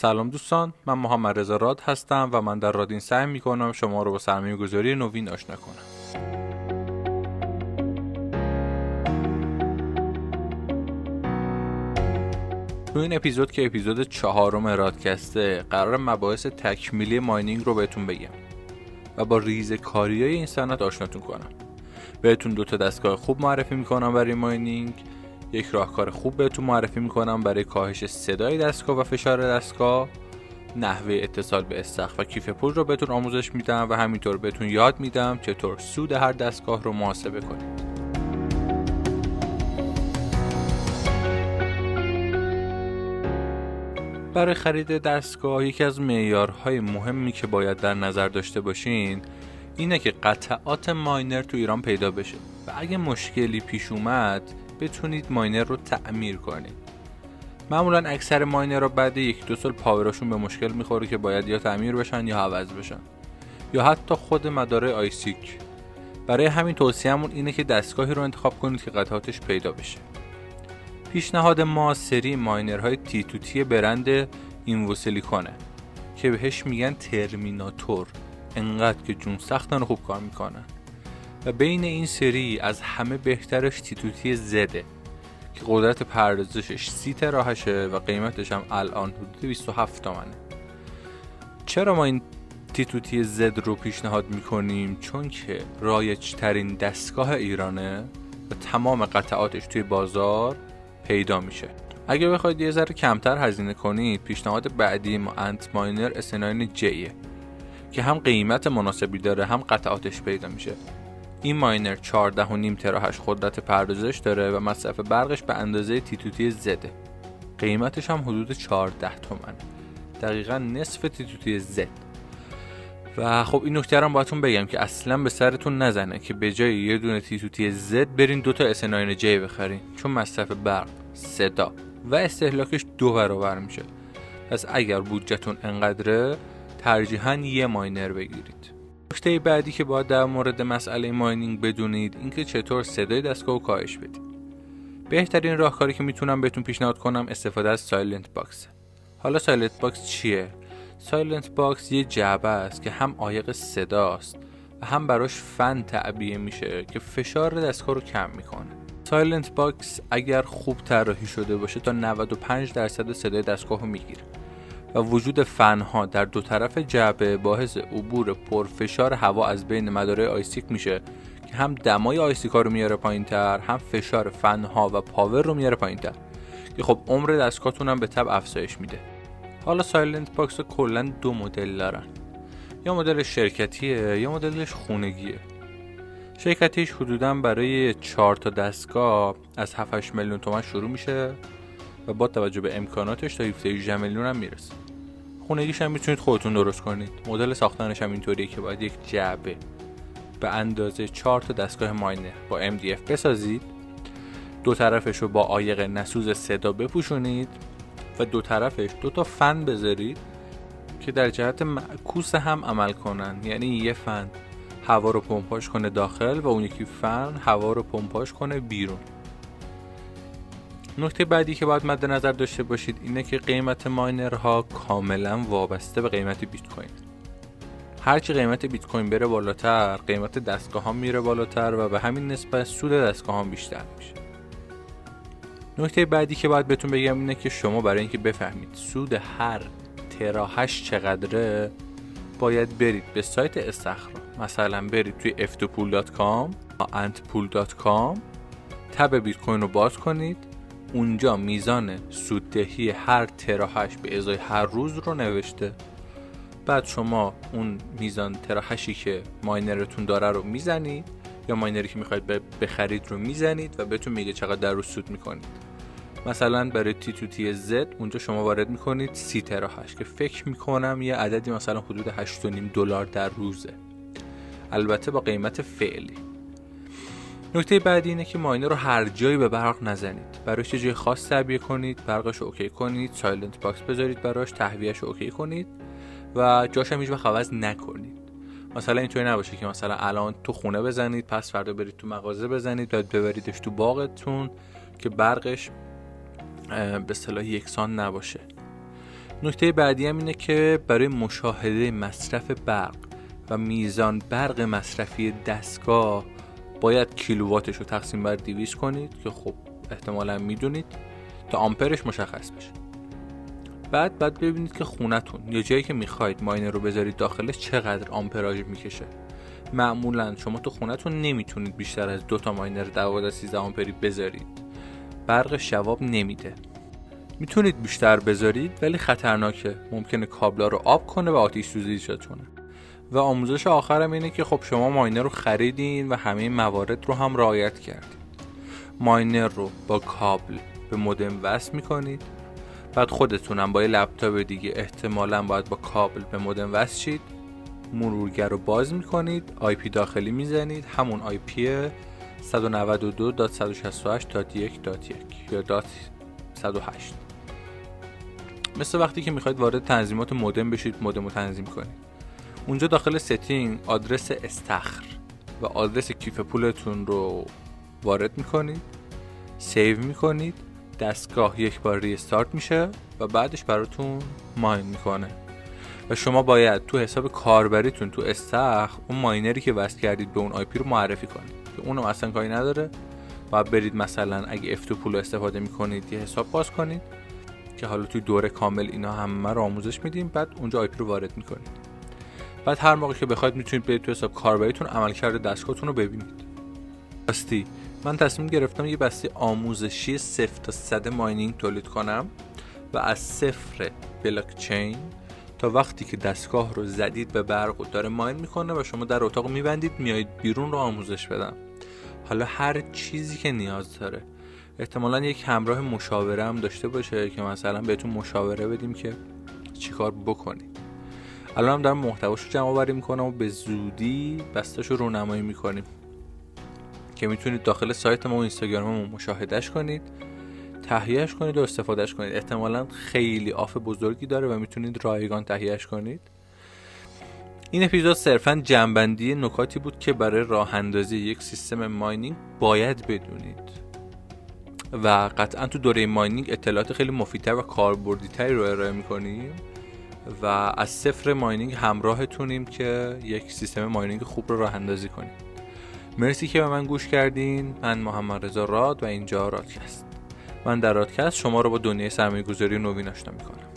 سلام دوستان من محمد رضا راد هستم و من در رادین سعی می کنم شما رو با سرمایه گذاری نوین آشنا کنم. تو این اپیزود که اپیزود چهارم رادکسته قرار مباحث تکمیلی ماینینگ رو بهتون بگم و با ریز کاری های این صنعت آشناتون کنم. بهتون دوتا دستگاه خوب معرفی می‌کنم برای ماینینگ. یک راهکار خوب بهتون معرفی می‌کنم برای کاهش صدای دستگاه و فشار دستگاه. نحوه اتصال به استخ و کیف پول رو بهتون آموزش میدم و همینطور بهتون یاد میدم چطور سود هر دستگاه رو محاسبه کنید. برای خرید دستگاه یکی از معیارهای مهمی که باید در نظر داشته باشین اینه که قطعات ماینر تو ایران پیدا بشه. و اگه مشکلی پیش اومد بتونید ماینر رو تعمیر کنید. معمولا اکثر ماینر رو بعد یک دو سال پاوراشون به مشکل می‌خوره که باید یا تعمیر بشن یا عوض بشن. یا حتی خود مداره آیسیک. برای همین توصیهمون اینه که دستگاهی رو انتخاب کنید که قطعاتش پیدا بشه. پیشنهاد ما سری ماینرهای تی تو تی برند اینوسیلیکونه که بهش میگن ترمیناتور. انقدر که جون سختن خوب کار می‌کنن و بین این سری از همه بهترش تیتوتی زده که قدرت پردازشش سی تراهشه و قیمتش هم الان حدود 27 تومنه. چرا ما این تیتوتی زد رو پیشنهاد می‌کنیم؟ چون که رایج ترین دستگاه ایرانه و تمام قطعاتش توی بازار پیدا میشه. اگه بخواید یه ذره کمتر هزینه کنید پیشنهاد بعدی ما انت ماینر اسناین جیه که هم قیمت مناسبی داره هم قطعاتش پیدا میشه. این ماینر 14.5 تراهش قدرت پردازش داره و مصرف برقش به اندازه تیتوتی زده. قیمتش هم حدود 14 تومن. دقیقا نصف تیتوتی زد. و خب این نکته هم باهاتون بگم که اصلا به سرتون نزنه که به جای یه دونه تیتوتی زد برین دوتا اسناین جی بخرین. چون مصرف برق صدا و استهلاکش دو برابر میشه. پس اگر بودجهتون انقدره ترجیحاً یه ماینر بگیرید. نکته بعدی که باید در مورد مسئله mining بدونید اینکه چطور صدای دستگاه رو کاهش بدید. بهترین راهکاری که می‌تونم بهتون پیشنهاد کنم استفاده از silent box. حالا silent box چیه؟ silent box یه جعبه است که هم عایق صداست و هم براش فن تعبیه میشه که فشار دستگاه رو کم می‌کنه. silent box اگر خوب طراحی شده باشه تا 95 درصد صدای دستگاه رو می‌گیره. و وجود فنها در دو طرف جعبه باعث عبور پرفشار هوا از بین مدار ASIC میشه که هم دمای ASIC ا رو میاره پایین تر هم فشار فنها و پاور رو میاره پایین تر که خب عمر دستگاهتون هم به تبع افزایش میده. حالا silent box کلا دو مدل دارن. یا مدل شرکتیه یا مدلش خونگیه. شرکتیش حدودا برای 4 تا دستگاه از 7 میلیون تومن شروع میشه. و با توجه به امکاناتش تا 17 میلیون هم می‌رسه. خونگیش هم می‌تونید خودتون درست کنید. مدل ساختنش هم اینطوریه که باید یک جعبه به اندازه 4 تا دستگاه ماینر با MDF بسازید. دو طرفش رو با عایق نسوز صدا بپوشونید و دو طرفش دو تا فن بذارید که در جهت معکوس هم عمل کنن. یعنی یه فن هوا رو پمپاژ کنه داخل و اون یکی فن هوا رو پمپاژ کنه بیرون. نکته بعدی که باید مد نظر داشته باشید اینه که قیمت ماینرها کاملا وابسته به قیمت بیت کوین. هرچی قیمت بیت کوین بره بالاتر قیمت دستگاه ها میره بالاتر و به همین نسبت سود دستگاه ها بیشتر میشه. نکته بعدی که باید بهتون بگم اینه که شما برای اینکه بفهمید سود هر تراهش چقدره باید برید به سایت استخر. مثلا برید توی f2pool.com antpool.com تب بیت کوین رو باز کنید. اونجا میزان سوددهی هر تراهش به ازای هر روز رو نوشته. بعد شما اون میزان تراهشی که ماینرتون داره رو می‌زنید یا ماینری که می‌خواید بخرید رو می‌زنید و بهتون میگه چقدر در روز سود می‌کنید. مثلا برای تی تو تی زد اونجا شما وارد می‌کنید سی تراهش که فکر می‌کنم یه عددی مثلا حدود 8.5 دلار در روزه. البته با قیمت فعلی. نکته بعدی اینه که ماینر رو هر جایی به برق نزنید. براش جای خاص تعبیه کنید برقش OK کنید silent box بذارید براش تهویهش OK کنید و جاش هم هیچ عوض نکنید. مثلا اینطوری نباشه که مثلا الان تو خونه بزنید پس فردا برید تو مغازه بزنید بعد ببریدش تو باغتون که برقش به اصطلاح یکسان نباشه. نکته بعدی هم اینه که برای مشاهده مصرف برق و میزان برق مصرفی دستگاه باید کیلوواتش رو تقسیم بر 200 کنید که خب احتمالا می‌دونید تا آمپرش مشخص بشه. بعد بعد ببینید که خونتون یا جایی که می‌خواید ماینر رو بذارید داخلش چقدر آمپراژ می‌کشه. معمولا شما تو خونتون نمی‌تونید بیشتر از دو تا ماینر 12 13 آمپری بذارید. برقش جواب نمیده. می‌تونید بیشتر بذارید ولی خطرناکه. ممکنه کابلا رو آب کنه و آتیش سوزی ایجاد کنه و آموزش آخرم اینه که خب شما ماینر رو خریدین و همه موارد رو هم رعایت کردید ماینر رو با کابل به مودم وصل می‌کنید. بعد خودتونم با یه لپتاپ دیگه احتمالا باید با کابل به مودم وصل شید. مرورگر رو باز می‌کنید IP داخلی می‌زنید. همون IP 192.168.1.1 یا dot 108 مثل وقتی که می‌خواید وارد تنظیمات مودم بشید مودم رو تنظیم کنید. اونجا داخل setting آدرس استخر و آدرس کیف پولتون رو وارد می‌کنید save می‌کنید دستگاه یک بار restart میشه و بعدش براتون mine می‌کنه. و شما باید تو حساب کاربریتون تو استخر اون ماینری که وصل کردید به اون IP رو معرفی کنید. که اونم اصلا کاری نداره. و برید مثلا اگه F2Pool استفاده می‌کنید یه حساب باز کنید که حالا توی دوره کامل اینا همه رو آموزش میدیم بعد اونجا IP رو وارد می‌کنید. بعد هر موقع که بخواید می‌تونید برید تو حساب کاربریتون عملکرد دستگاهتون رو ببینید. راستی من تصمیم گرفتم یه بسته آموزشی صفر تا صد mining تولید کنم و از صفر بلاک چین تا وقتی که دستگاه رو زدید به برق و داره mine می‌کنه و شما در اتاق میبندید میایید بیرون رو آموزش بدم. حالا هر چیزی که نیاز داره. احتمالا یک همراه مشاوره هم داشته باشه که مثلا بهتون مشاوره بدیم که چیکار بکنید. الان هم دارم محتواش رو جمع آوری می‌کنم و به زودی بستش رو رونمایی می‌کنیم. که می‌تونید داخل سایت ما و اینستاگراممون مشاهدهش کنید تهیهش کنید و استفادهش کنید. احتمالا خیلی آف بزرگی داره و می‌تونید رایگان تهیهش کنید. این اپیزود صرفا جنبندی نکاتی بود که برای راه اندازی یک سیستم ماینینگ باید بدونید. و قطعا تو دوره ماینینگ اطلاعات خیلی مفیدتر و کاربردیتری رو ارائه می‌کنیم. و از صفر ماینینگ همراهتونیم که یک سیستم ماینینگ خوب رو راه اندازی کنیم. مرسی که به من گوش کردین. من محمد رضا راد و اینجا رادکست. من در رادکست شما رو با دنیای سرمایه گذاری نوین آشنا می‌کنم.